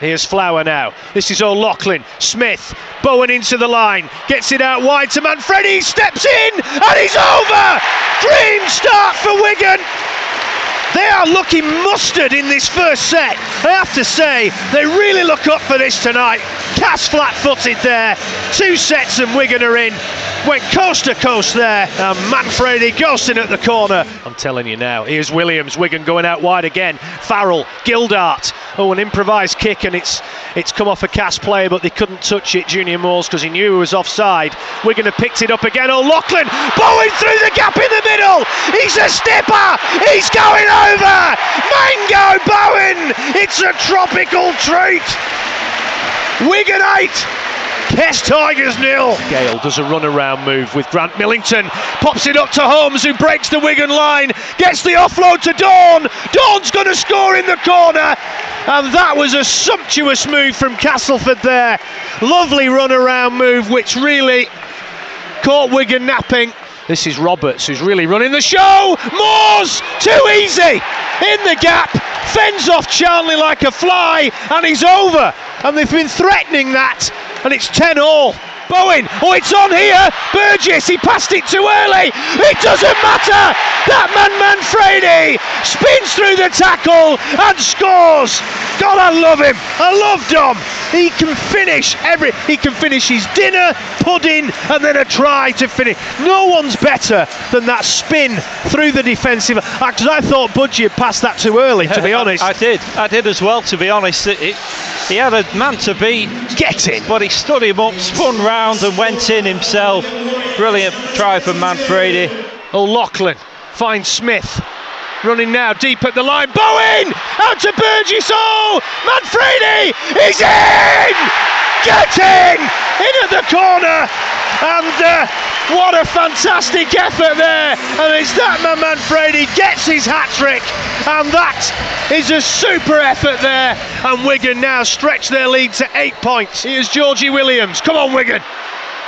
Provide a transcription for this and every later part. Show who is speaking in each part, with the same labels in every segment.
Speaker 1: Here's Flower now. This is O'Loughlin. Smith. Bowen into the line. Gets it out wide to Manfredi. Steps in and he's over. Dream start for Wigan. They are looking mustard in this first set. I have to say, they really look up for this tonight. Cass flat footed there. Two sets and Wigan are in. Went coast to coast there. And Manfredi ghosting at the corner. I'm telling you now. Here's Williams. Wigan going out wide again. Farrell. Gildart. Oh, an improvised kick and it's it's come off a Cass player, but they couldn't touch it, Junior Moores, because he knew he was offside. Wigan have picked it up again. Oh, O'Loughlin. Bowen through the gap in the middle. He's a stepper. He's going over. Mango Bowen. It's a tropical treat. Wigan 8. Kess Tigers nil. Gale does a runaround move with Grant Millington. Pops it up to Holmes, who breaks the Wigan line. Gets the offload to Dawn. Dawn's going to score in the corner. And that was a sumptuous move from Castleford there. Lovely runaround move, which really caught Wigan napping. This is Roberts who's really running the show. Moores, too easy. In the gap, fends off Charnley like a fly, and he's over. And they've been threatening that, and it's 10 all. Bowen, oh, it's on here. Burgess, he passed it too early. It doesn't matter. That man, Manfredi, spins through the tackle and scores. God, I love him. I love Dom. He can finish every. He can finish his dinner, pudding, and then a try to finish. No one's better than that spin through the defensive. Because I thought Budgie had passed that too early, to be honest.
Speaker 2: I, did. I did as well, to be honest. It, it, he had a man to beat.
Speaker 1: Get in.
Speaker 2: But he stood him up, spun round, and went in himself. Brilliant try from Manfredi.
Speaker 1: Oh, O'Loughlin finds Smith. Running now deep at the line. Bowen! Out to Burgess. Oh! Manfredi! He's in! Get in! In at the corner! And uh, what a fantastic effort there! And it's that my man Manfredi gets his hat trick, and that is a super effort there. And Wigan now stretch their lead to eight points. Here's Georgie Williams. Come on, Wigan!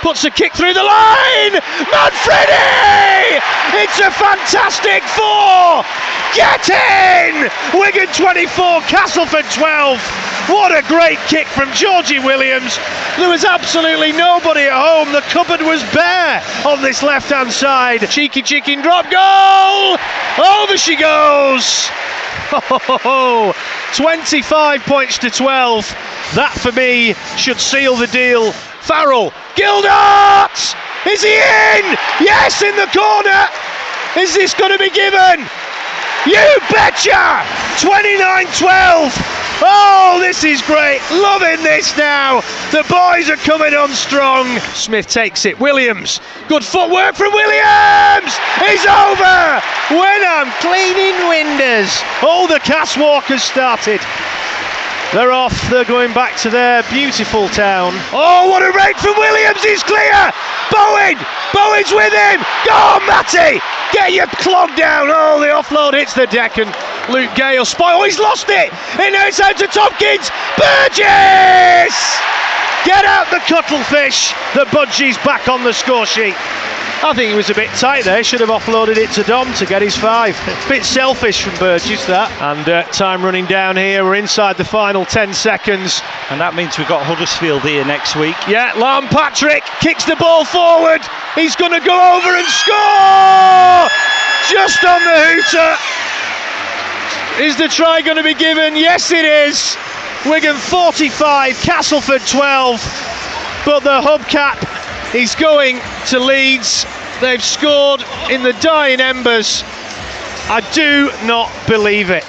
Speaker 1: Puts a kick through the line! Manfredi! It's a fantastic four! Get in! Wigan 24, Castleford 12. What a great kick from Georgie Williams. There was absolutely nobody at home. The cupboard was bare on this left hand side. Cheeky chicken drop goal! Over she goes! Oh, 25 points to 12. That for me should seal the deal. Farrell, Gildart! Is he in? Yes, in the corner! Is this going to be given? You betcha! 29 12. Oh, this is great. Loving this now. The boys are coming on strong. Smith takes it. Williams. Good footwork from Williams. He's over. When I'm cleaning windows. Oh, the Cass walk has started. They're off. They're going back to their beautiful town. Oh, what a rake from Williams! He's clear. Bowen. Bowen's with him. Go on, Matty. Get your clog down. Oh, the offload hits the deck and Luke Gale spoil. Oh, he's lost it. And now it's out to Tomkins. Burgess. Get out the cuttlefish. The Budgie's back on the score sheet. I think he was a bit tight there. Should have offloaded it to Dom to get his five. bit selfish from Burgess that. And uh, time running down here. We're inside the final 10 seconds.
Speaker 2: And that means we've got Huddersfield here next week.
Speaker 1: Yeah, Larne Patrick kicks the ball forward. He's going to go over and score! Just on the hooter. Is the try going to be given? Yes, it is. Wigan 45, Castleford 12. But the hubcap is going to Leeds. They've scored in the dying embers. I do not believe it.